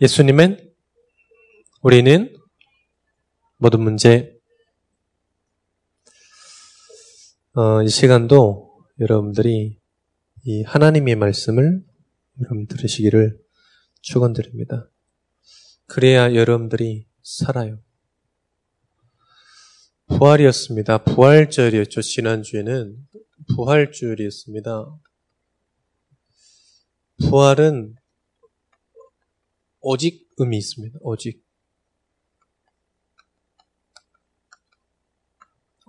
예수님은 우리는 모든 문제 어, 이 시간도 여러분들이 이 하나님의 말씀을 여러분 들으시기를 축원드립니다. 그래야 여러분들이 살아요. 부활이었습니다. 부활절이었죠. 지난주에는 부활주일이었습니다. 부활은 오직 의미 있습니다. 오직.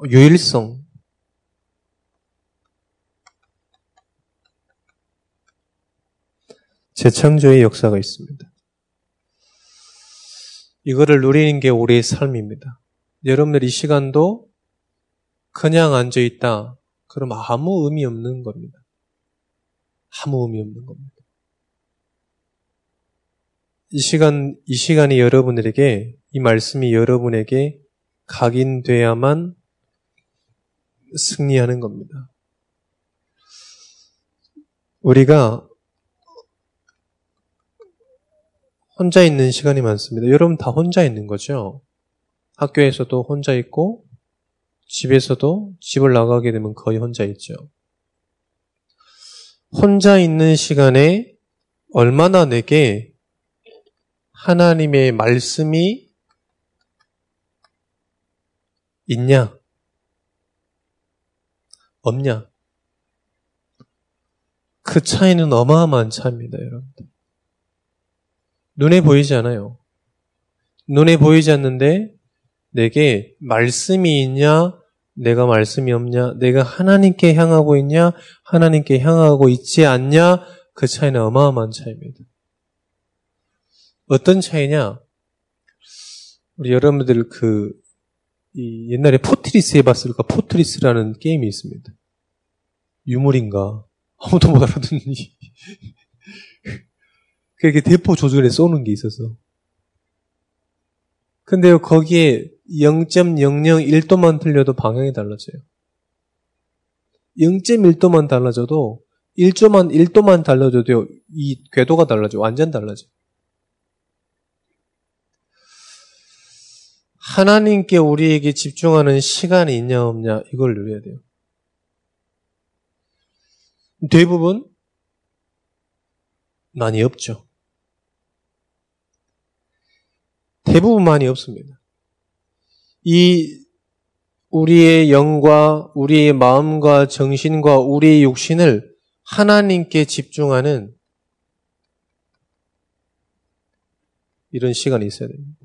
유일성. 재창조의 역사가 있습니다. 이거를 누리는 게 우리의 삶입니다. 여러분들 이 시간도 그냥 앉아 있다. 그럼 아무 의미 없는 겁니다. 아무 의미 없는 겁니다. 이 시간, 이 시간이 여러분들에게, 이 말씀이 여러분에게 각인돼야만 승리하는 겁니다. 우리가 혼자 있는 시간이 많습니다. 여러분 다 혼자 있는 거죠? 학교에서도 혼자 있고, 집에서도 집을 나가게 되면 거의 혼자 있죠. 혼자 있는 시간에 얼마나 내게 하나님의 말씀이 있냐? 없냐? 그 차이는 어마어마한 차이입니다, 여러분들. 눈에 보이지 않아요. 눈에 보이지 않는데 내게 말씀이 있냐, 내가 말씀이 없냐, 내가 하나님께 향하고 있냐, 하나님께 향하고 있지 않냐, 그 차이는 어마어마한 차이입니다. 어떤 차이냐? 우리 여러분들 그, 옛날에 포트리스 해봤을까? 포트리스라는 게임이 있습니다. 유물인가? 아무도 못 알아듣니? 그렇게 대포 조절해 쏘는 게 있어서. 근데요, 거기에 0.001도만 틀려도 방향이 달라져요. 0.1도만 달라져도 1조만 1도만 달라져도 이 궤도가 달라져. 완전 달라져. 하나님께 우리에게 집중하는 시간이 있냐 없냐 이걸 누려야 돼요. 대부분 많이 없죠. 대부분 많이 없습니다. 이 우리의 영과 우리의 마음과 정신과 우리의 육신을 하나님께 집중하는 이런 시간이 있어야 됩니다.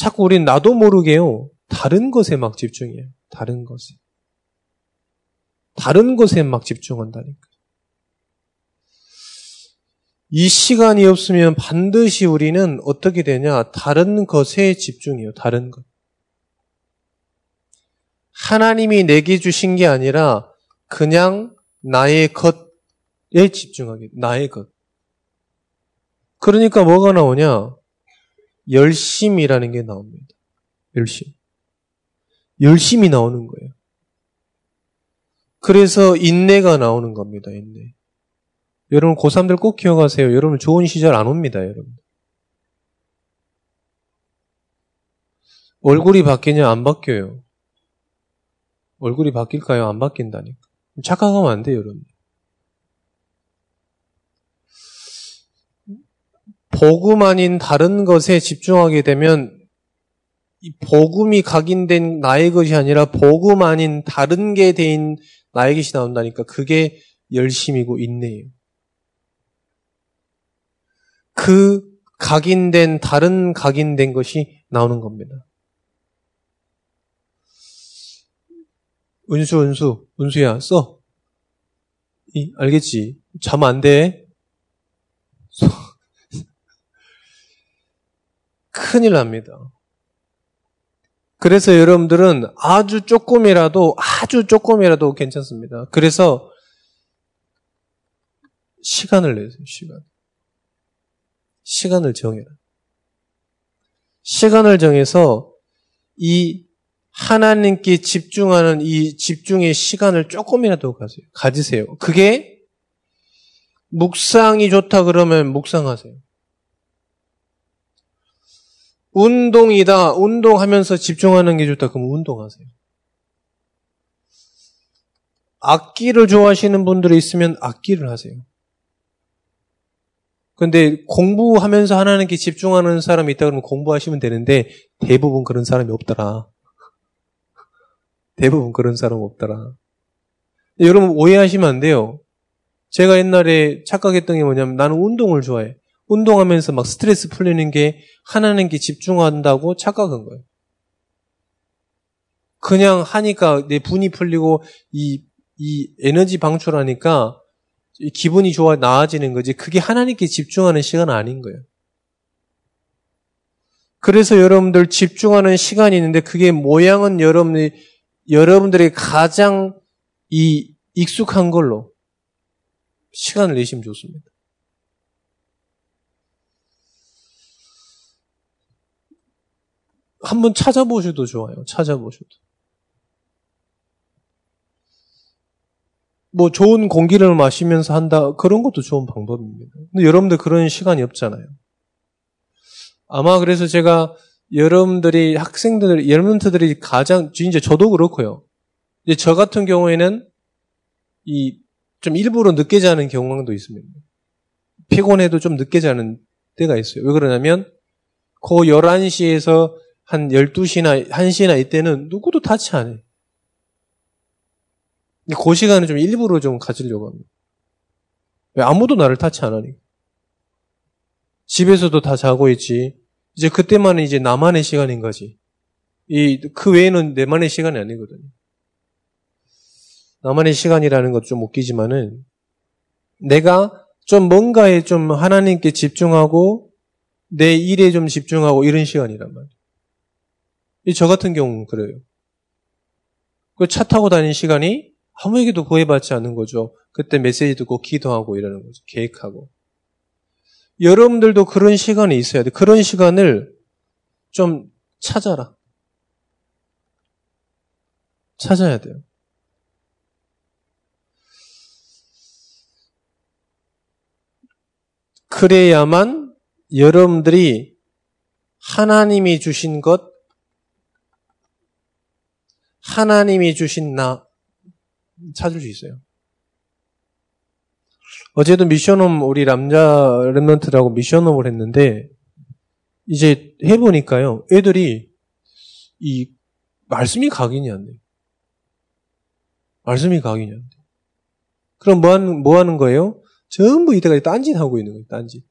자꾸 우린 나도 모르게요. 다른 것에 막 집중해요. 다른 것에. 다른 것에 막 집중한다니까. 이 시간이 없으면 반드시 우리는 어떻게 되냐? 다른 것에 집중해요. 다른 것. 하나님이 내게 주신 게 아니라 그냥 나의 것에 집중하게. 나의 것. 그러니까 뭐가 나오냐? 열심이라는 게 나옵니다. 열심. 열심이 나오는 거예요. 그래서 인내가 나오는 겁니다. 인내. 여러분 고3들 꼭 기억하세요. 여러분 좋은 시절 안 옵니다. 여러분. 얼굴이 바뀌냐 안 바뀌어요. 얼굴이 바뀔까요? 안 바뀐다니까. 착각하면 안 돼요, 여러분. 복음 아닌 다른 것에 집중하게 되면 이 복음이 각인된 나의 것이 아니라 복음 아닌 다른 게된 나의 것이 나온다니까 그게 열심이고 인내예요. 그 각인된 다른 각인된 것이 나오는 겁니다. 은수 은수 은수야 써. 이, 알겠지? 잠 안 돼. 큰일 납니다. 그래서 여러분들은 아주 조금이라도, 아주 조금이라도 괜찮습니다. 그래서 시간을 내세요, 시간. 시간을 정해라. 시간을 정해서 이 하나님께 집중하는 이 집중의 시간을 조금이라도 가세요. 가지세요. 그게 묵상이 좋다 그러면 묵상하세요. 운동이다. 운동하면서 집중하는 게 좋다. 그럼 운동하세요. 악기를 좋아하시는 분들이 있으면 악기를 하세요. 근데 공부하면서 하나님께 집중하는 사람이 있다 그러면 공부하시면 되는데 대부분 그런 사람이 없더라. 대부분 그런 사람 없더라. 여러분 오해하시면 안 돼요. 제가 옛날에 착각했던 게 뭐냐면 나는 운동을 좋아해. 운동하면서 막 스트레스 풀리는 게 하나님께 집중한다고 착각한 거예요. 그냥 하니까 내 분이 풀리고 이, 이 에너지 방출하니까 기분이 좋아 나아지는 거지. 그게 하나님께 집중하는 시간 아닌 거예요. 그래서 여러분들 집중하는 시간이 있는데 그게 모양은 여러분이 여러분들이 가장 이 익숙한 걸로 시간을 내시면 좋습니다. 한번 찾아보셔도 좋아요. 찾아보셔도. 뭐 좋은 공기를 마시면서 한다 그런 것도 좋은 방법입니다. 근데 여러분들 그런 시간이 없잖아요. 아마 그래서 제가 여러분들이 학생들 여러분들이 가장 이제 저도 그렇고요. 이제 저 같은 경우에는 이 좀 일부러 늦게 자는 경향도 있습니다. 피곤해도 좀 늦게 자는 때가 있어요. 왜 그러냐면 그 11시에서 한 12시나 1시나 이때는 누구도 타치 안 해. 근데 그 시간을 좀 일부러 좀 가지려고 합니다. 왜 아무도 나를 타치 안 하니? 집에서도 다 자고 있지. 이제 그때만은 이제 나만의 시간인 거지. 이, 그 외에는 내만의 시간이 아니거든요. 나만의 시간이라는 것도 좀 웃기지만은, 내가 좀 뭔가에 좀 하나님께 집중하고, 내 일에 좀 집중하고 이런 시간이란 말이에요. 저 같은 경우는 그래요. 그 차 타고 다니는 시간이 아무에게도 구애받지 않는 거죠. 그때 메시지 듣고 기도하고 이러는 거죠. 계획하고. 여러분들도 그런 시간이 있어야 돼. 그런 시간을 좀 찾아라. 찾아야 돼요. 그래야만 여러분들이 하나님이 주신 것, 하나님이 주신 나 찾을 수 있어요. 어제도 미션홈 우리 남자 랩런트라고 미션홈을 했는데 이제 해보니까요 애들이 이 말씀이 각인이 안 돼. 말씀이 각인이 안 돼. 그럼 뭐 하는 뭐 하는 거예요? 전부 이때까지 딴짓 하고 있는 거예요. 딴짓.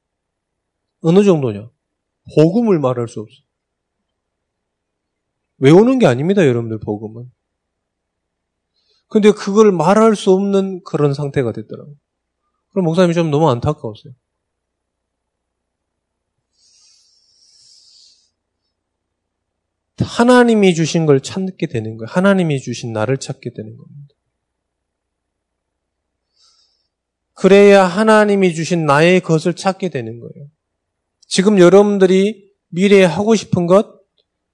어느 정도냐? 복음을 말할 수 없어. 외우는 게 아닙니다, 여러분들 복음은. 근데 그걸 말할 수 없는 그런 상태가 됐더라고요. 그럼 목사님이 좀 너무 안타까웠어요. 하나님이 주신 걸 찾게 되는 거예요. 하나님이 주신 나를 찾게 되는 겁니다. 그래야 하나님이 주신 나의 것을 찾게 되는 거예요. 지금 여러분들이 미래에 하고 싶은 것,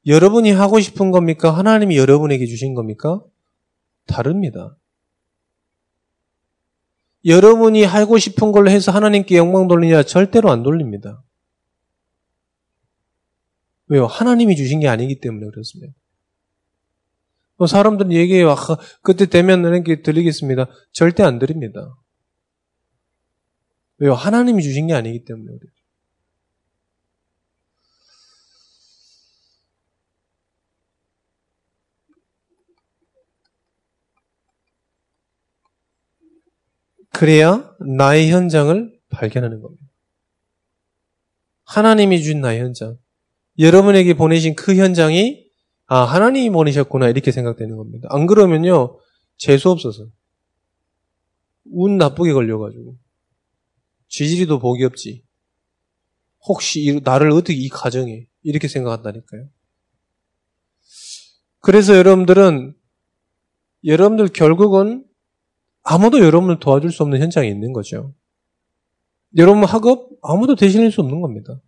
여러분이 하고 싶은 겁니까? 하나님이 여러분에게 주신 겁니까? 다릅니다. 여러분이 하고 싶은 걸로 해서 하나님께 영광 돌리냐? 절대로 안 돌립니다. 왜요? 하나님이 주신 게 아니기 때문에 그렇습니다. 뭐 사람들은 얘기해요. 아, 그때 되면 이렇게 드리겠습니다. 절대 안 드립니다. 왜요? 하나님이 주신 게 아니기 때문에 그래요. 그래야 나의 현장을 발견하는 겁니다. 하나님이 준 나의 현장. 여러분에게 보내신 그 현장이 아 하나님이 보내셨구나 이렇게 생각되는 겁니다. 안 그러면요 재수 없어서 운 나쁘게 걸려 가지고 지지리도 복이 없지. 혹시 나를 어떻게 이 가정에 이렇게 생각한다니까요. 그래서 여러분들은 여러분들 결국은 아무도 여러분을 도와줄 수 없는 현장에 있는 거죠. 여러분 학업 아무도 대신할 수 없는 겁니다.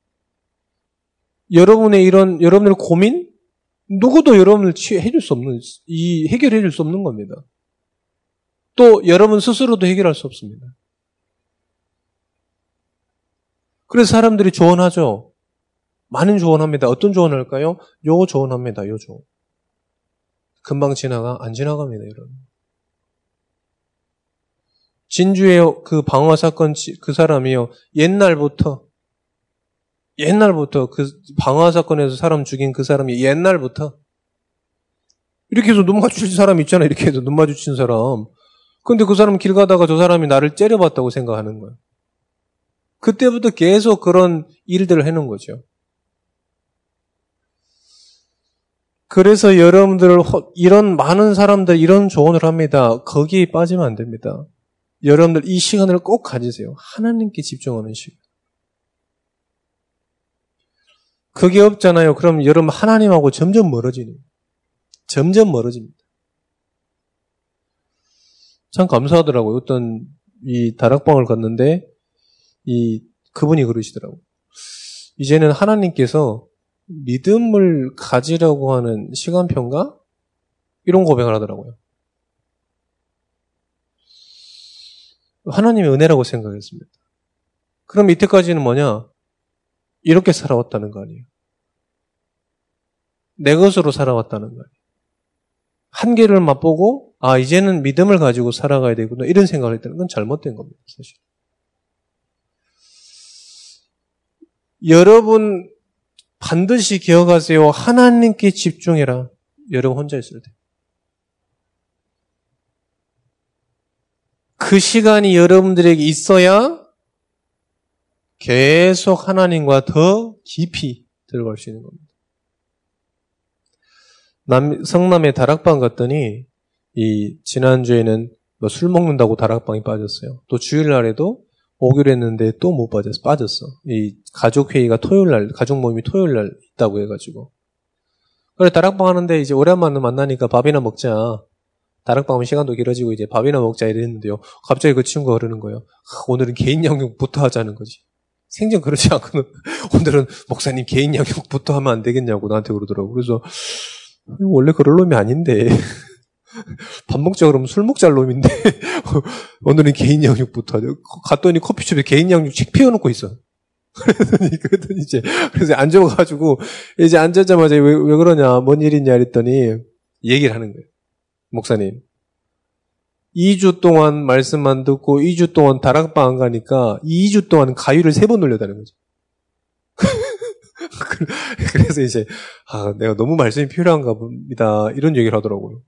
여러분의 이런 여러분의 고민 누구도 여러분을 해줄 수 없는 이 해결해 줄 수 없는 겁니다. 또 여러분 스스로도 해결할 수 없습니다. 그래서 사람들이 조언하죠. 많은 조언합니다. 어떤 조언할까요? 요 조언합니다. 요 조언. 금방 지나가? 안 지나갑니다, 여러분. 진주의 그 방화 사건 그 사람이요. 옛날부터 옛날부터 그 방화 사건에서 사람 죽인 그 사람이 옛날부터 이렇게 해서 눈 마주친 사람 있잖아. 이렇게 해서 눈 마주친 사람. 근데 그 사람 길 가다가 저 사람이 나를 째려봤다고 생각하는 거야. 그때부터 계속 그런 일들을 해놓은 거죠. 그래서 여러분들 이런 많은 사람들 이런 조언을 합니다. 거기에 빠지면 안 됩니다. 여러분들 이 시간을 꼭 가지세요. 하나님께 집중하는 시간. 그게 없잖아요. 그럼 여러분 하나님하고 점점 멀어지는 점점 멀어집니다. 참 감사하더라고요. 어떤 이 다락방을 갔는데 이 그분이 그러시더라고요. 이제는 하나님께서 믿음을 가지려고 하는 시간표인가? 이런 고백을 하더라고요. 하나님의 은혜라고 생각했습니다. 그럼 이때까지는 뭐냐? 이렇게 살아왔다는 거 아니에요. 내 것으로 살아왔다는 거 아니에요. 한계를 맛보고, 아, 이제는 믿음을 가지고 살아가야 되구나. 이런 생각을 했다는 건 잘못된 겁니다, 사실. 여러분, 반드시 기억하세요. 하나님께 집중해라. 여러분 혼자 있을 때. 그 시간이 여러분들에게 있어야 계속 하나님과 더 깊이 들어갈 수 있는 겁니다. 남, 성남의 다락방 갔더니 이 지난주에는 뭐 술 먹는다고 다락방이 빠졌어요. 또 주일날에도 오기로 했는데 또 못 빠졌어. 빠졌어. 이 가족 회의가 토요일 날, 가족 모임이 토요일 날 있다고 해가지고. 그래 다락방 하는데 이제 오랜만에 만나니까 밥이나 먹자. 다락방 하면 시간도 길어지고 이제 밥이나 먹자 이랬는데요. 갑자기 그 친구가 그러는 거예요. 오늘은 개인 양육부터 하자는 거지. 생전 그러지 않고는 오늘은 목사님 개인 양육부터 하면 안 되겠냐고 나한테 그러더라고. 그래서 원래 그럴 놈이 아닌데 밥 먹자 그러면 술 먹자 놈인데 오늘은 개인 양육부터 하죠. 갔더니 커피숍에 개인 양육 책 피워놓고 있어. 그랬더니 그랬더니 이제 그래서 앉아가지고 이제 앉자마자 왜, 왜 그러냐 뭔 일이냐 그랬더니 얘기를 하는 거예요. 목사님 2주 동안 말씀만 듣고 2주 동안 다락방 안 가니까 2주 동안 가위를 세번 돌려다는 거죠. 그래서 이제 아 내가 너무 말씀이 필요한가 봅니다. 이런 얘기를 하더라고요.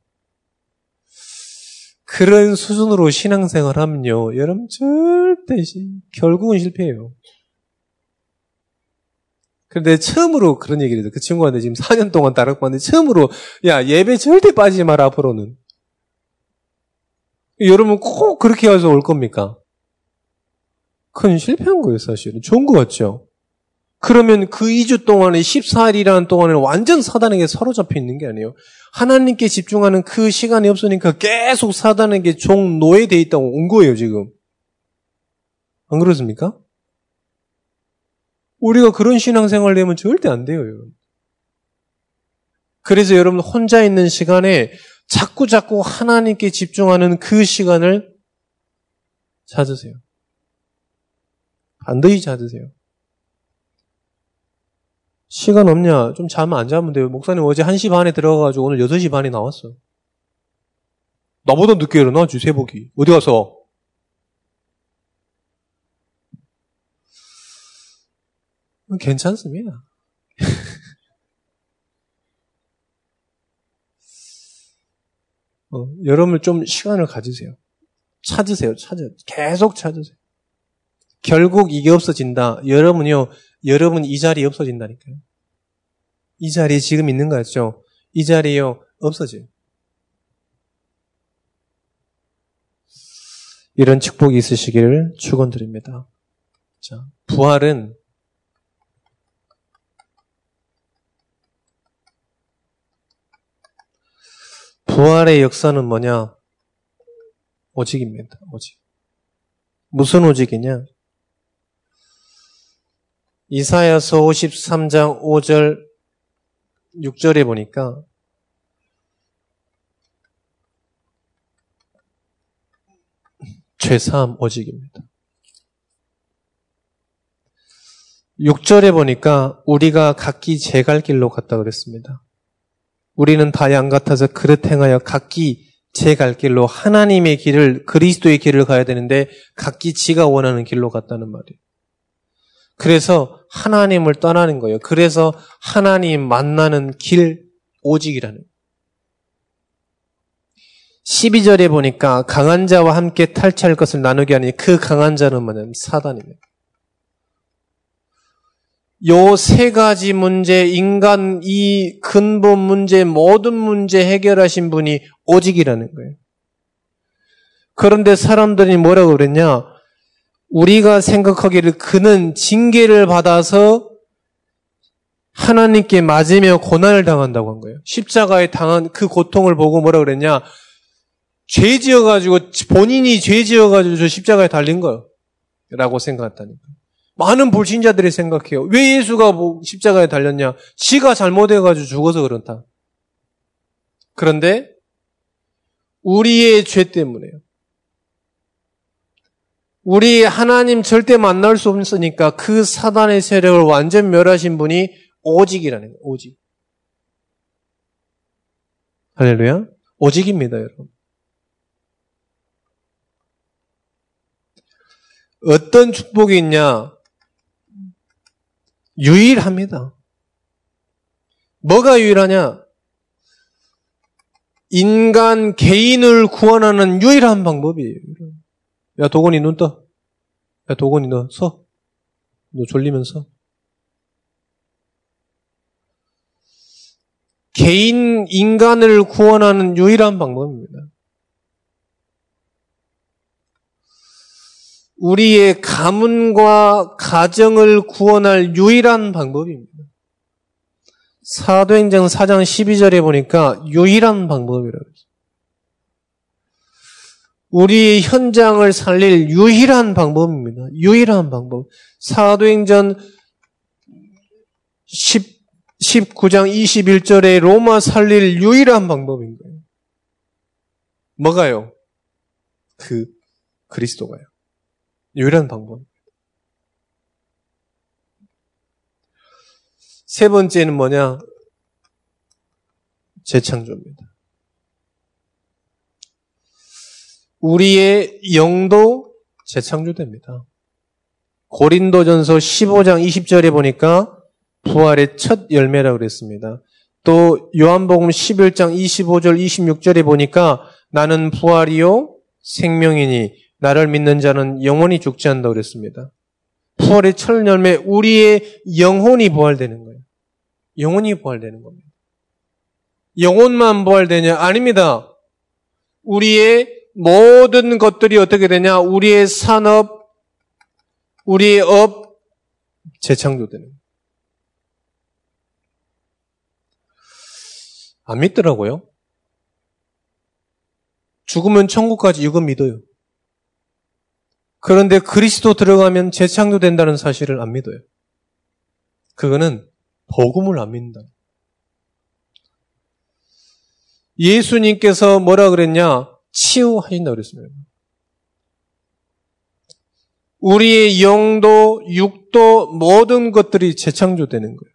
그런 수준으로 신앙생활 하면요. 여러분 절대 결국은 실패해요. 그런데 처음으로 그런 얘기를 해요. 그 친구한테 지금 4년 동안 다락방인데 처음으로 야 예배 절대 빠지지 마라 앞으로는. 여러분 꼭 그렇게 해서 올 겁니까? 그건 실패한 거예요, 사실은. 좋은 거 같죠? 그러면 그 2주 동안에 14일이라는 동안에는 완전 사단에게 사로잡혀 있는 게 아니에요. 하나님께 집중하는 그 시간이 없으니까 계속 사단에게 종 노예되어 있다고 온 거예요, 지금. 안 그렇습니까? 우리가 그런 신앙생활 되면 절대 안 돼요, 여러분. 그래서 여러분 혼자 있는 시간에 자꾸 자꾸 하나님께 집중하는 그 시간을 찾으세요. 반드시 찾으세요. 시간 없냐? 좀 자면 안 자면 돼요. 목사님 어제 1시 반에 들어가가지고 오늘 6시 반에 나왔어. 나보다 늦게 일어나, 주세복이. 어디 가서? 괜찮습니다. 어, 여러분 좀 시간을 가지세요. 찾으세요. 찾아. 계속 찾으세요. 결국 이게 없어진다. 여러분요, 여러분 이 자리에 없어진다니까요. 이 자리에 지금 있는 거 같죠? 이 자리요, 없어져요. 이런 축복이 있으시기를 축원드립니다. 자, 부활은 부활의 역사는 뭐냐? 오직입니다. 오직. 무슨 오직이냐? 이사야서 53장 5절 6절에 보니까 죄사함 오직입니다. 6절에 보니까 우리가 각기 제 갈 길로 갔다 그랬습니다. 우리는 다 양 같아서 그릇 행하여 각기 제 갈 길로 하나님의 길을 그리스도의 길을 가야 되는데 각기 지가 원하는 길로 갔다는 말이에요. 그래서 하나님을 떠나는 거예요. 그래서 하나님 만나는 길 오직이라는 거예요. 12절에 보니까 강한 자와 함께 탈취할 것을 나누게 하니 그 강한 자는 뭐냐면 사단입니다. 요 세 가지 문제, 인간 이 근본 문제, 모든 문제 해결하신 분이 오직이라는 거예요. 그런데 사람들이 뭐라고 그랬냐? 우리가 생각하기를 그는 징계를 받아서 하나님께 맞으며 고난을 당한다고 한 거예요. 십자가에 당한 그 고통을 보고 뭐라 그랬냐? 죄 지어가지고, 본인이 죄 지어가지고 저 십자가에 달린 거예요. 라고 생각했다니까. 많은 불신자들이 생각해요. 왜 예수가 뭐 십자가에 달렸냐? 지가 잘못해가지고 죽어서 그렇다. 그런데 우리의 죄 때문에요. 우리 하나님 절대 만날 수 없으니까 그 사단의 세력을 완전 멸하신 분이 오직이라는 거예요. 오직. 할렐루야. 오직입니다, 여러분. 어떤 축복이 있냐? 유일합니다. 뭐가 유일하냐? 인간 개인을 구원하는 유일한 방법이에요. 야, 도건이 눈 떠. 야, 도건이 너 서. 너 졸리면서. 개인, 인간을 구원하는 유일한 방법입니다. 우리의 가문과 가정을 구원할 유일한 방법입니다. 사도행전 4장 12절에 보니까 유일한 방법이라고 했어요. 우리의 현장을 살릴 유일한 방법입니다. 유일한 방법. 사도행전 10, 19장 21절에 로마 살릴 유일한 방법인 거예요. 뭐가요? 그 그리스도가요. 유일한 방법. 세 번째는 뭐냐? 재창조입니다. 우리의 영도 재창조됩니다. 고린도전서 15장 20절에 보니까 부활의 첫 열매라고 그랬습니다. 또 요한복음 11장 25절 26절에 보니까 나는 부활이요 생명이니 나를 믿는 자는 영원히 죽지 않는다고 그랬습니다. 부활의 첫 열매 우리의 영혼이 부활되는 거예요. 영혼이 부활되는 겁니다. 영혼만 부활되냐? 아닙니다. 우리의 모든 것들이 어떻게 되냐? 우리의 산업, 우리의 업 재창조되는 거예요. 안 믿더라고요. 죽으면 천국까지 이거 믿어요. 그런데 그리스도 들어가면 재창조된다는 사실을 안 믿어요. 그거는 복음을 안 믿는다. 예수님께서 뭐라 그랬냐? 치유하신다 그랬습니다. 우리의 영도, 육도, 모든 것들이 재창조되는 거예요.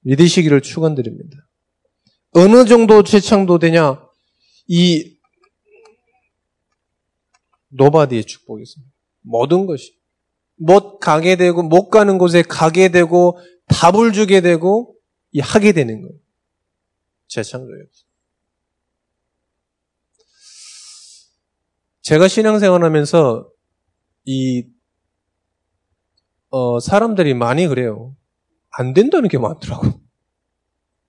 믿으시기를 축원드립니다. 어느 정도 재창조되냐? 이 nobody의 축복이 있습니다. 모든 것이. 못 가게 되고, 못 가는 곳에 가게 되고, 답을 주게 되고, 하게 되는 거예요. 재창조예요. 제가 신앙생활 하면서, 이, 어, 사람들이 많이 그래요. 안 된다는 게 많더라고.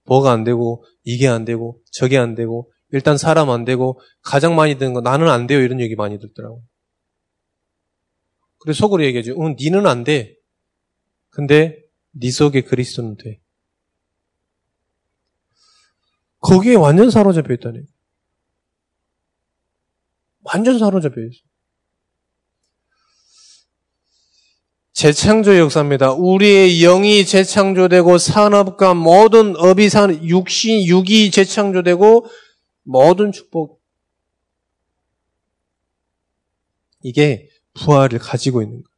뭐가 안 되고, 이게 안 되고, 저게 안 되고, 일단 사람 안 되고 가장 많이 듣는 거 나는 안 돼요 이런 얘기 많이 듣더라고. 그래 속으로 얘기하죠. 응, 니는 안 돼. 근데 네 속에 그리스도는 돼. 거기에 완전 사로잡혀 있다니. 완전 사로잡혀 있어. 재창조 역사입니다. 우리의 영이 재창조되고 산업과 모든 업이 산 육신 육이 재창조되고 모든 축복. 이게 부활을 가지고 있는 거예요.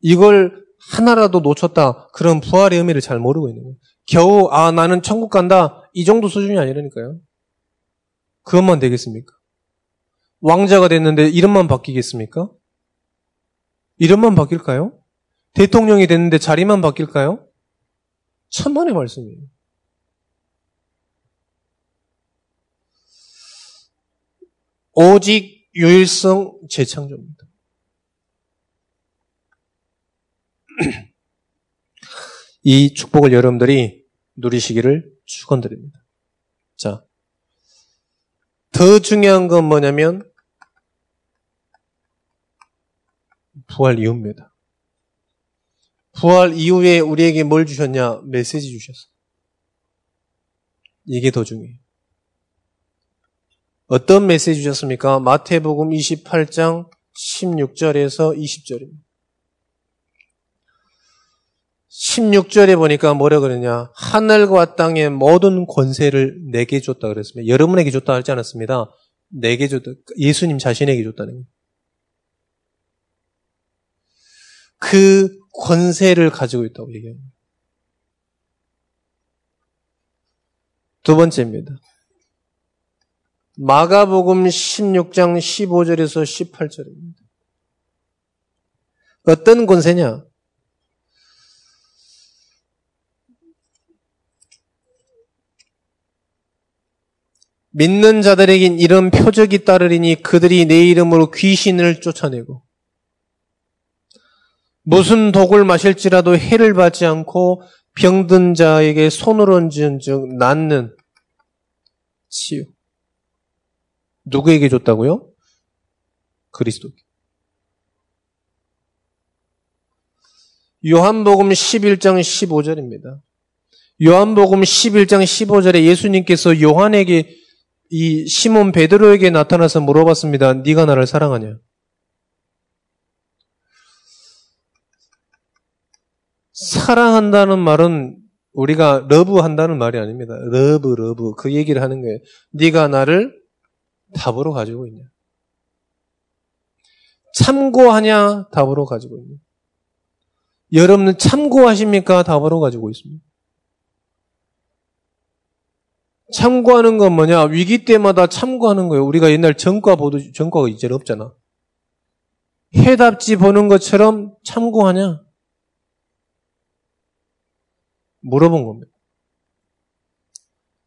이걸 하나라도 놓쳤다. 그런 부활의 의미를 잘 모르고 있는 거예요. 겨우 아 나는 천국 간다. 이 정도 수준이 아니라니까요. 그것만 되겠습니까? 왕자가 됐는데 이름만 바뀌겠습니까? 이름만 바뀔까요? 대통령이 됐는데 자리만 바뀔까요? 천만의 말씀이에요. 오직 유일성 재창조입니다. 이 축복을 여러분들이 누리시기를 축원드립니다. 자, 더 중요한 건 뭐냐면 부활 이후입니다. 부활 이후에 우리에게 뭘 주셨냐? 메시지 주셨어. 이게 더 중요해요. 어떤 메시지 주셨습니까? 마태복음 28장 16절에서 20절입니다. 16절에 보니까 뭐라 그러냐. 하늘과 땅의 모든 권세를 내게 줬다 그랬습니다. 여러분에게 줬다 하지 않았습니다. 내게 줬다. 예수님 자신에게 줬다는 거예요. 그 권세를 가지고 있다고 얘기합니다. 두 번째입니다. 마가복음 16장 15절에서 18절입니다. 어떤 권세냐? 믿는 자들에겐 이런 표적이 따르리니 그들이 내 이름으로 귀신을 쫓아내고 무슨 독을 마실지라도 해를 받지 않고 병든 자에게 손을 얹은 즉 낫는 치유. 누구에게 줬다고요? 그리스도께. 요한복음 11장 15절입니다. 요한복음 11장 15절에 예수님께서 요한에게 이 시몬 베드로에게 나타나서 물어봤습니다. 네가 나를 사랑하냐? 사랑한다는 말은 우리가 love 한다는 말이 아닙니다. love love 그 얘기를 하는 거예요. 네가 나를 답으로 가지고 있냐? 참고하냐? 답으로 가지고 있냐? 여러분은 참고하십니까? 답으로 가지고 있습니다. 참고하는 건 뭐냐? 위기 때마다 참고하는 거예요. 우리가 옛날 전과 보도 전과가 이제 없잖아. 해답지 보는 것처럼 참고하냐? 물어본 겁니다.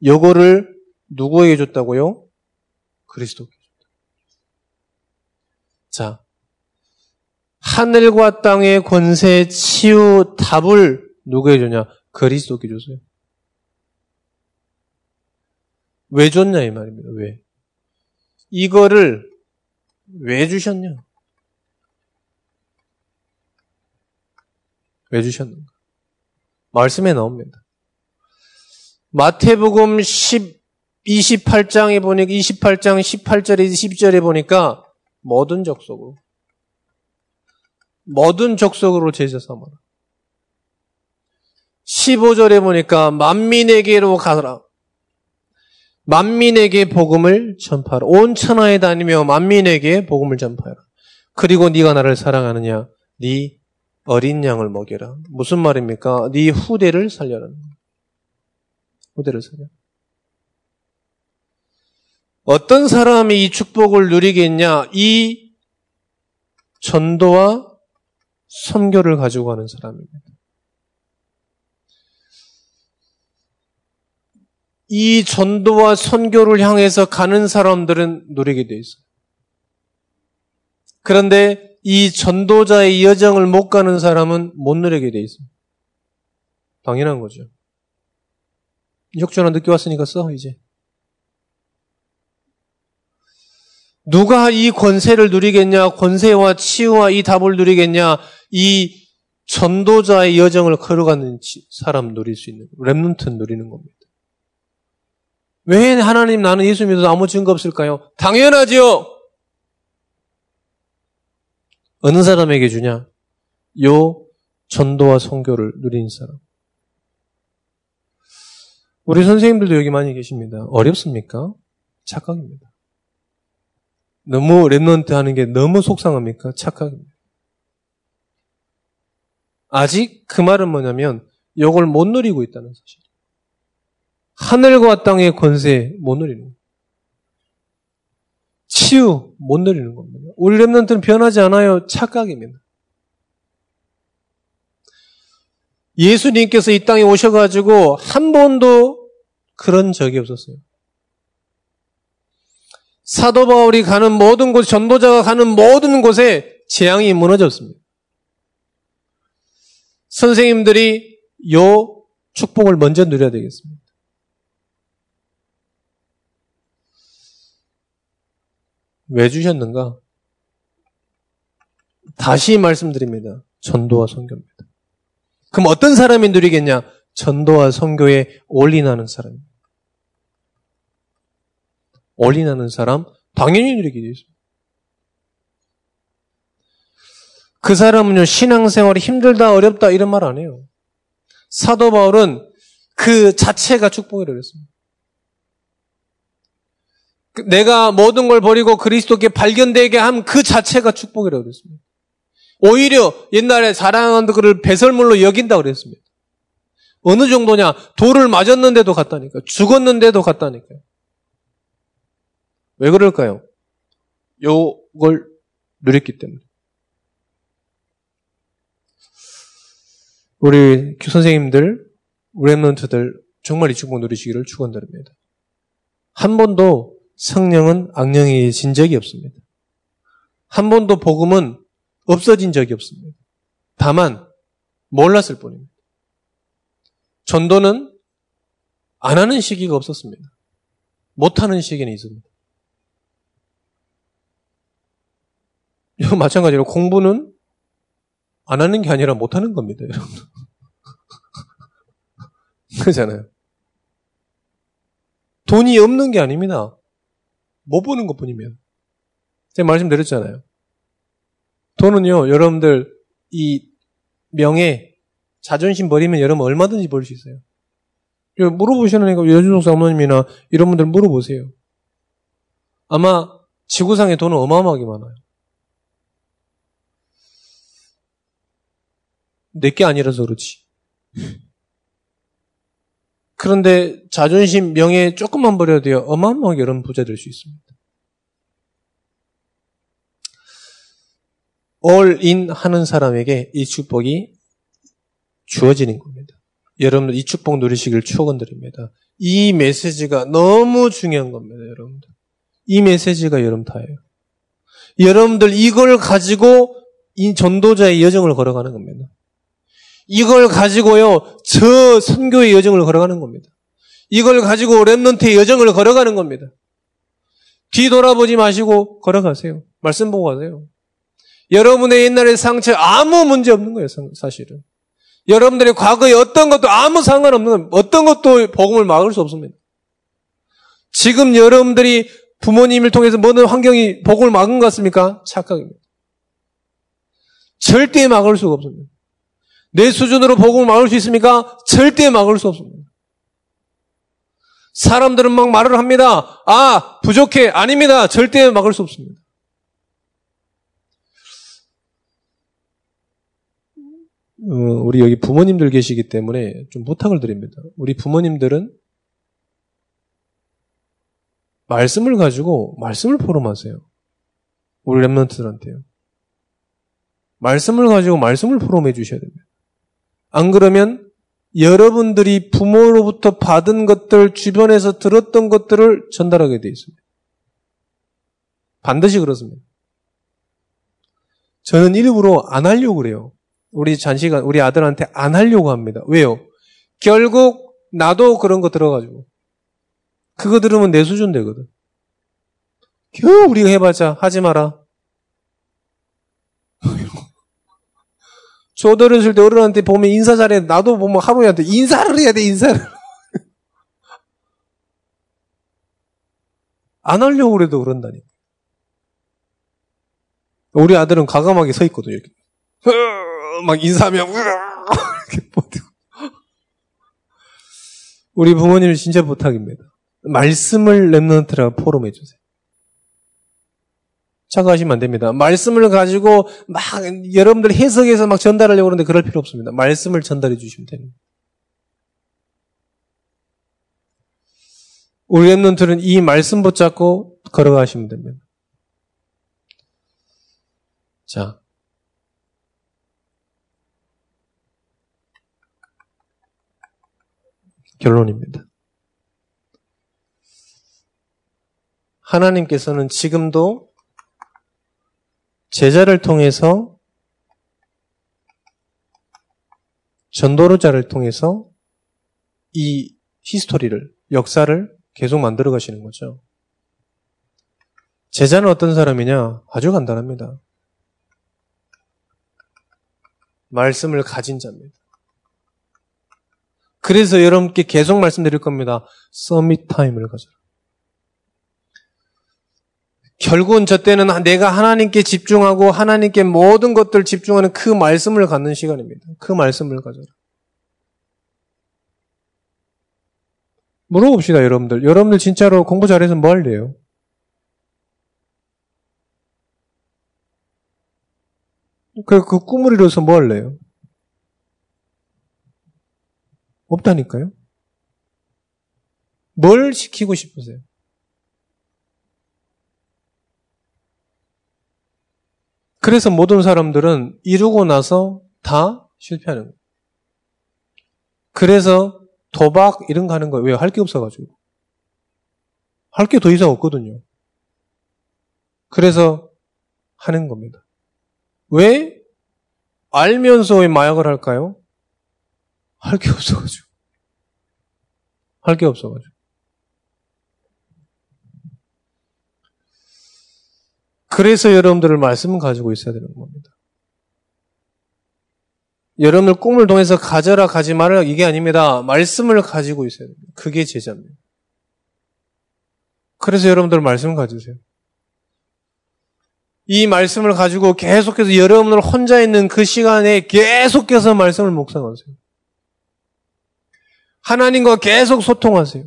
요거를 누구에게 줬다고요? 그리스도께 줬다. 자, 하늘과 땅의 권세, 치유, 답을 누구에게 줬냐? 그리스도께 줬어요. 왜 줬냐 이 말입니다. 왜? 이거를 왜 주셨냐? 왜 주셨는가? 말씀에 나옵니다. 마태복음 10, 28장에 보니까 28장 18절에 20절에 보니까 모든 족속으로 모든 족속으로 제자 삼아라. 15절에 보니까 만민에게로 가라. 만민에게 복음을 전파하라. 온 천하에 다니며 만민에게 복음을 전파하라. 그리고 네가 나를 사랑하느냐? 네 어린 양을 먹여라. 무슨 말입니까? 네 후대를 살려라. 후대를 살려. 어떤 사람이 이 축복을 누리겠냐? 이 전도와 선교를 가지고 가는 사람입니다. 이 전도와 선교를 향해서 가는 사람들은 누리게 돼 있어요. 그런데 이 전도자의 여정을 못 가는 사람은 못 누리게 돼 있어요. 당연한 거죠. 혁준아 늦게 왔으니까 써 이제. 누가 이 권세를 누리겠냐? 권세와 치유와 이 답을 누리겠냐? 이 전도자의 여정을 걸어가는 사람 누릴 수 있는 랩런트 누리는 겁니다. 왜 하나님 나는 예수 믿어도 아무 증거 없을까요? 당연하지요. 어느 사람에게 주냐? 요 전도와 성교를 누린 사람. 우리 선생님들도 여기 많이 계십니다. 어렵습니까? 착각입니다. 너무 랩런트 하는 게 너무 속상합니까? 착각입니다. 아직 그 말은 뭐냐면 이걸 못 누리고 있다는 사실. 하늘과 땅의 권세 못 누리는 거예요. 치유 못 누리는 겁니다. 우리 랩런트는 변하지 않아요. 착각입니다. 예수님께서 이 땅에 오셔가지고 한 번도 그런 적이 없었어요. 사도 바울이 가는 모든 곳, 전도자가 가는 모든 곳에 재앙이 무너졌습니다. 선생님들이 요 축복을 먼저 누려야 되겠습니다. 왜 주셨는가? 다시 말씀드립니다. 전도와 선교입니다. 그럼 어떤 사람이 누리겠냐? 전도와 선교에 올인하는 사람입니다. 올인하는 사람 당연히 누리게 되어 있습니다. 그 사람은요 신앙생활이 힘들다 어렵다 이런 말 안 해요. 사도 바울은 그 자체가 축복이라고 그랬습니다. 그 내가 모든 걸 버리고 그리스도께 발견되게 한 그 자체가 축복이라고 그랬습니다. 오히려 옛날에 사랑하는 그를 배설물로 여긴다고 그랬습니다. 어느 정도냐? 돌을 맞았는데도 갔다니까. 죽었는데도 갔다니까요. 왜 그럴까요? 요걸 누렸기 때문에. 우리 선생님들, 랩런트들 정말 이 축복 누리시기를 축원드립니다. 한 번도 성령은 악령이 진 적이 없습니다. 한 번도 복음은 없어진 적이 없습니다. 다만 몰랐을 뿐입니다. 전도는 안 하는 시기가 없었습니다. 못하는 시기는 있습니다. 이거 마찬가지로 공부는 안 하는 게 아니라 못 하는 겁니다, 여러분. 그렇잖아요. 돈이 없는 게 아닙니다. 못 버는 것 뿐이면. 제가 말씀드렸잖아요. 돈은요, 여러분들, 이 명예, 자존심 버리면 여러분 얼마든지 벌 수 있어요. 물어보시는 애가 여준석 사모님이나 이런 분들 물어보세요. 아마 지구상에 돈은 어마어마하게 많아요. 내게 아니라서 그렇지. 그런데 자존심, 명예 조금만 버려도 돼요. 어마어마하게 여러분 부자 될 수 있습니다. 올인 하는 사람에게 이 축복이 주어지는 겁니다. 여러분들 이 축복 누리시길 축원드립니다. 이 메시지가 너무 중요한 겁니다, 여러분들. 이 메시지가 여러분 다예요. 여러분들 이걸 가지고 이 전도자의 여정을 걸어가는 겁니다. 이걸 가지고요, 저 선교의 여정을 걸어가는 겁니다. 이걸 가지고 랩런트의 여정을 걸어가는 겁니다. 뒤돌아보지 마시고 걸어가세요. 말씀 보고 가세요. 여러분의 옛날의 상처 아무 문제 없는 거예요, 사실은. 여러분들의 과거에 어떤 것도 아무 상관없는 거예요. 어떤 것도 복음을 막을 수 없습니다. 지금 여러분들이 부모님을 통해서 모든 환경이 복음을 막은 것 같습니까? 착각입니다. 절대 막을 수가 없습니다. 내 수준으로 복음을 막을 수 있습니까? 절대 막을 수 없습니다. 사람들은 막 말을 합니다. 아, 부족해. 아닙니다. 절대 막을 수 없습니다. 어, 우리 여기 부모님들 계시기 때문에 좀 부탁을 드립니다. 우리 부모님들은 말씀을 가지고 말씀을 포럼하세요. 우리 랩런트들한테요. 말씀을 가지고 말씀을 포럼해 주셔야 됩니다. 안 그러면 여러분들이 부모로부터 받은 것들, 주변에서 들었던 것들을 전달하게 되어 있습니다. 반드시 그렇습니다. 저는 일부러 안 하려고 그래요. 우리 잔시가, 우리 아들한테 안 하려고 합니다. 왜요? 결국 나도 그런 거 들어가지고. 그거 들으면 내 수준 되거든. 겨우 우리가 해봤자 하지 마라. 조들었을 때 어른한테 보면 인사 잘해. 나도 보면 하루에한테 인사를 해야 돼, 인사를. 안 하려고 그래도 그런다니. 우리 아들은 가감하게 서 있거든요. 이렇게. 막 인사하면 이렇게 버티고. 우리 부모님은 진짜 부탁입니다. 말씀을 랩넌트라 포럼해 주세요. 착각하시면 안 됩니다. 말씀을 가지고 막 여러분들 해석해서 막 전달하려고 하는데 그럴 필요 없습니다. 말씀을 전달해 주시면 됩니다. 우리 랩런들은 이 말씀 붙잡고 걸어가시면 됩니다. 자. 결론입니다. 하나님께서는 지금도 제자를 통해서 전도자를 통해서 이 history를, 역사를 계속 만들어 가시는 거죠. 제자는 어떤 사람이냐? 아주 간단합니다. 말씀을 가진 자입니다. 그래서 여러분께 계속 말씀드릴 겁니다. summit time을 가져라. 결국은 저 때는 내가 하나님께 집중하고 하나님께 모든 것들 집중하는 그 말씀을 갖는 시간입니다. 그 말씀을 가져라. 물어봅시다, 여러분들. 여러분들 진짜로 공부 잘해서 뭐 할래요? 그, 그 꿈을 이뤄서 뭐 할래요? 없다니까요? 뭘 시키고 싶으세요? 그래서 모든 사람들은 이루고 나서 다 실패하는 거예요. 그래서 도박 이런 거 하는 거예요. 왜? 할 게 없어가지고. 할 게 더 이상 없거든요. 그래서 하는 겁니다. 왜 알면서 왜 마약을 할까요? 할 게 없어가지고. 할 게 없어가지고. 그래서 여러분들을 말씀을 가지고 있어야 되는 겁니다. 여러분을 꿈을 통해서 가져라 가지 말라 이게 아닙니다. 말씀을 가지고 있어야 됩니다. 그게 제자입니다. 그래서 여러분들 말씀을 가지세요. 이 말씀을 가지고 계속해서 여러분을 혼자 있는 그 시간에 계속해서 말씀을 묵상하세요. 하나님과 계속 소통하세요.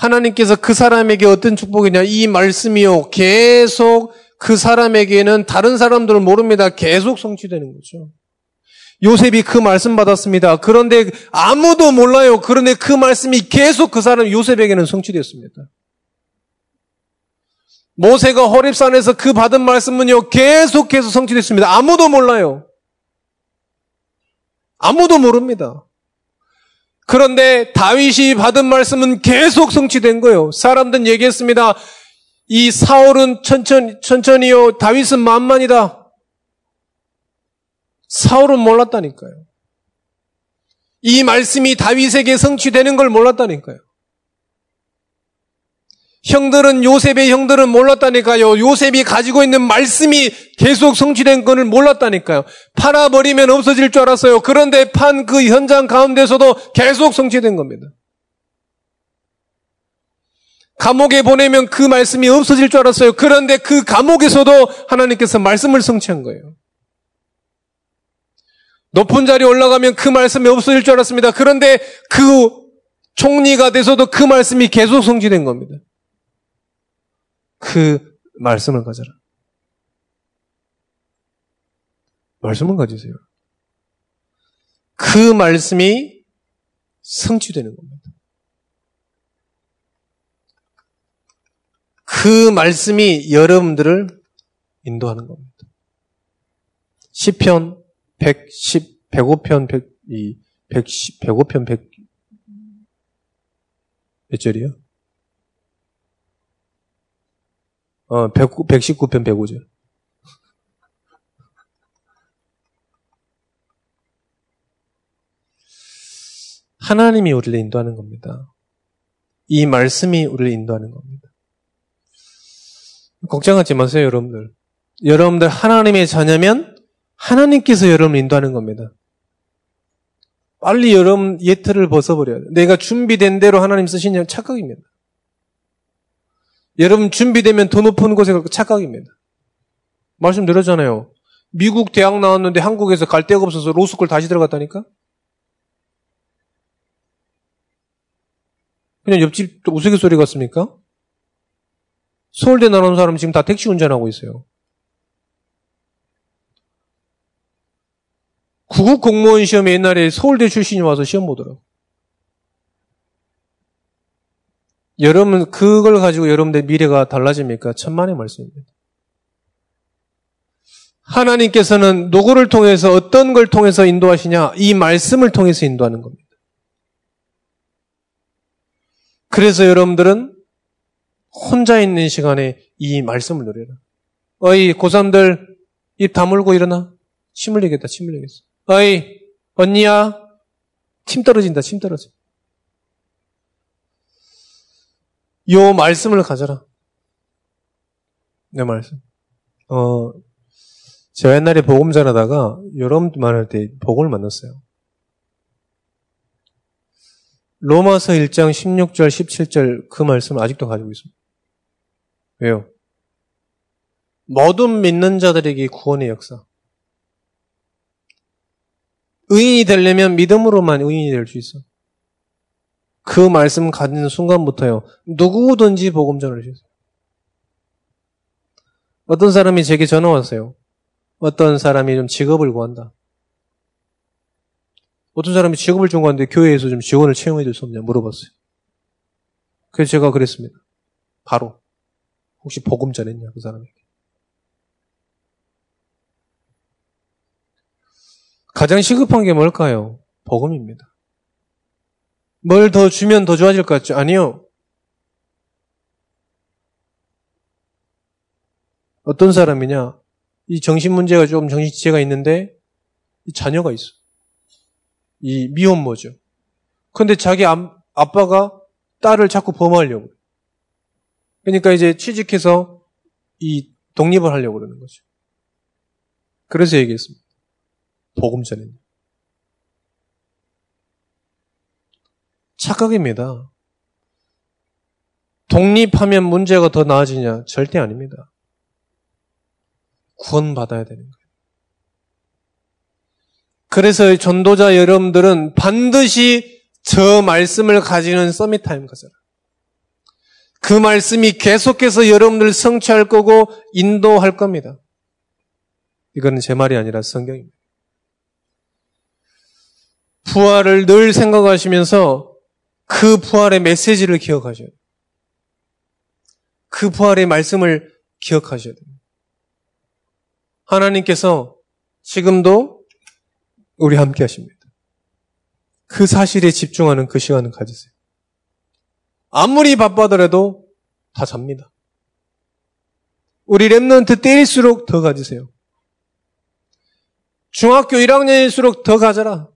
하나님께서 그 사람에게 어떤 축복이냐? 이 말씀이요. 계속 그 사람에게는 다른 사람들은 모릅니다. 계속 성취되는 거죠. 요셉이 그 말씀 받았습니다. 그런데 아무도 몰라요. 그런데 그 말씀이 계속 그 사람 요셉에게는 성취되었습니다. 모세가 호립산에서 그 받은 말씀은요, 계속해서 성취됐습니다. 아무도 몰라요. 아무도 모릅니다. 그런데 다윗이 받은 말씀은 계속 성취된 거예요. 사람들은 얘기했습니다. 이 사울은 천천히, 천천히요. 다윗은 만만이다. 사울은 몰랐다니까요. 이 말씀이 다윗에게 성취되는 걸 몰랐다니까요. 형들은 요셉의 형들은 몰랐다니까요. 요셉이 가지고 있는 말씀이 계속 성취된 것을 몰랐다니까요. 팔아버리면 없어질 줄 알았어요. 그런데 판 그 현장 가운데서도 계속 성취된 겁니다. 감옥에 보내면 그 말씀이 없어질 줄 알았어요. 그런데 그 감옥에서도 하나님께서 말씀을 성취한 거예요. 높은 자리에 올라가면 그 말씀이 없어질 줄 알았습니다. 그런데 그 총리가 돼서도 그 말씀이 계속 성취된 겁니다. 그 말씀을 가져라. 말씀을 가지세요. 그 말씀이 성취되는 겁니다. 그 말씀이 여러분들을 인도하는 겁니다. 시편 110, 105편 100, 이 110, 105편 100, 몇 절이요? 어, 1 119편 105절. 하나님이 우리를 인도하는 겁니다. 이 말씀이 우리를 인도하는 겁니다. 걱정하지 마세요, 여러분들. 여러분들 하나님의 자녀면 하나님께서 여러분을 인도하는 겁니다. 빨리 여러분 예틀을 벗어버려야 돼요. 내가 준비된 대로 하나님 쓰시냐 착각입니다. 여러분 준비되면 더 높은 곳에 갈 착각입니다. 말씀드렸잖아요. 미국 대학 나왔는데 한국에서 갈 데가 없어서 로스쿨 다시 들어갔다니까? 그냥 옆집 우스갯소리 같습니까? 서울대 나온 사람 지금 다 택시 운전하고 있어요. 구급 공무원 시험에 옛날에 서울대 출신이 와서 시험 보더라고. 여러분, 그걸 가지고 여러분들 미래가 달라집니까? 천만의 말씀입니다. 하나님께서는 누구를 통해서 어떤 걸 통해서 인도하시냐? 이 말씀을 통해서 인도하는 겁니다. 그래서 여러분들은 혼자 있는 시간에 이 말씀을 누려라. 어이, 고3들 입 다물고 일어나. 침 흘리겠다, 침 흘리겠어. 어이, 언니야. 침 떨어진다, 침 떨어져. 요 말씀을 가져라. 내 말씀. 어, 제가 옛날에 복음 전하다가 여러분만 할때 복음을 만났어요. 로마서 1장 16절, 17절 그 말씀을 아직도 가지고 있습니다. 왜요? 모든 믿는 자들에게 구원의 역사. 의인이 되려면 믿음으로만 의인이 될 수 있어. 그 말씀 가진 순간부터요. 누구든지 복음 수 있어요. 어떤 사람이 제게 전화 왔어요. 어떤 사람이 좀 직업을 구한다. 어떤 사람이 직업을 좀 구하는데 교회에서 좀 지원을 채용해 줄 수 없냐 물어봤어요. 그래서 제가 그랬습니다. 바로. 혹시 복음 전했냐, 그 사람에게. 가장 시급한 게 뭘까요? 복음입니다. 뭘 더 주면 더 좋아질 것 같죠? 아니요. 어떤 사람이냐? 이 정신 문제가 좀 정신 지체가 있는데 자녀가 있어. 이 미혼모죠. 근데 자기 아빠가 딸을 자꾸 범하려고. 그러니까 이제 취직해서 이 독립을 하려고 그러는 거죠. 그래서 얘기했습니다. 복음 전에는. 착각입니다. 독립하면 문제가 더 나아지냐? 절대 아닙니다. 구원받아야 되는 거예요. 그래서 전도자 여러분들은 반드시 저 말씀을 가지는 서밋 타임 가져라. 그 말씀이 계속해서 여러분들 성취할 거고 인도할 겁니다. 이거는 제 말이 아니라 성경입니다. 부활을 늘 생각하시면서 그 부활의 메시지를 기억하셔야 돼요. 그 부활의 말씀을 기억하셔야 돼요. 하나님께서 지금도 우리 함께 하십니다. 그 사실에 집중하는 그 시간을 가지세요. 아무리 바빠더라도 다 잡니다. 우리 랩런트 때릴수록 더 가지세요. 중학교 1학년일수록 더 가져라.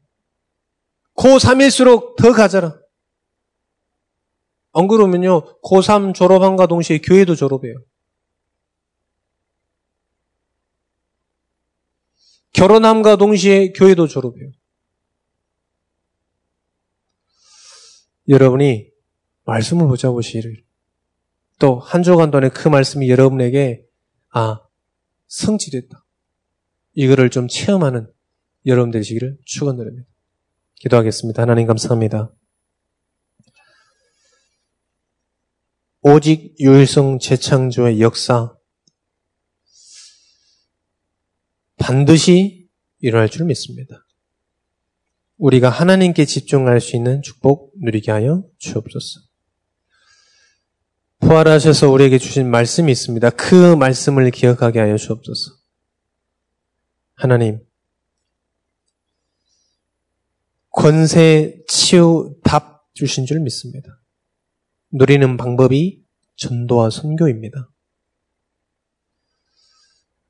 고3일수록 더 가져라. 안 그러면요, 고3 졸업한과 동시에 교회도 졸업해요. 결혼함과 동시에 교회도 졸업해요. 여러분이 말씀을 붙잡으시기를 또 한 주간 동안에 그 말씀이 여러분에게 아 성취됐다. 이거를 좀 체험하는 여러분 되시기를 축원드립니다. 기도하겠습니다. 하나님 감사합니다. 오직 유일성 재창조의 역사 반드시 일어날 줄 믿습니다. 우리가 하나님께 집중할 수 있는 축복 누리게 하여 주옵소서. 부활하셔서 우리에게 주신 말씀이 있습니다. 그 말씀을 기억하게 하여 주옵소서. 하나님, 권세, 치유, 답 주신 줄 믿습니다. 누리는 방법이 전도와 선교입니다.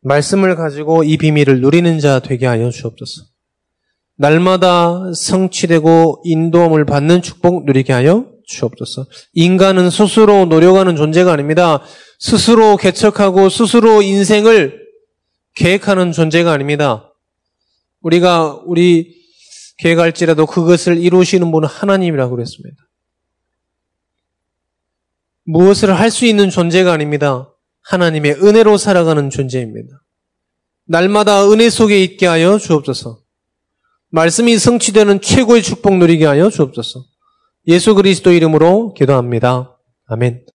말씀을 가지고 이 비밀을 누리는 자 되게 하여 주옵소서. 날마다 성취되고 인도함을 받는 축복 누리게 하여 주옵소서. 인간은 스스로 노력하는 존재가 아닙니다. 스스로 개척하고 스스로 인생을 계획하는 존재가 아닙니다. 우리가 우리 계획할지라도 그것을 이루시는 분은 하나님이라고 그랬습니다. 무엇을 할 수 있는 존재가 아닙니다. 하나님의 은혜로 살아가는 존재입니다. 날마다 은혜 속에 있게 하여 주옵소서. 말씀이 성취되는 최고의 축복 누리게 하여 주옵소서. 예수 그리스도 이름으로 기도합니다. 아멘.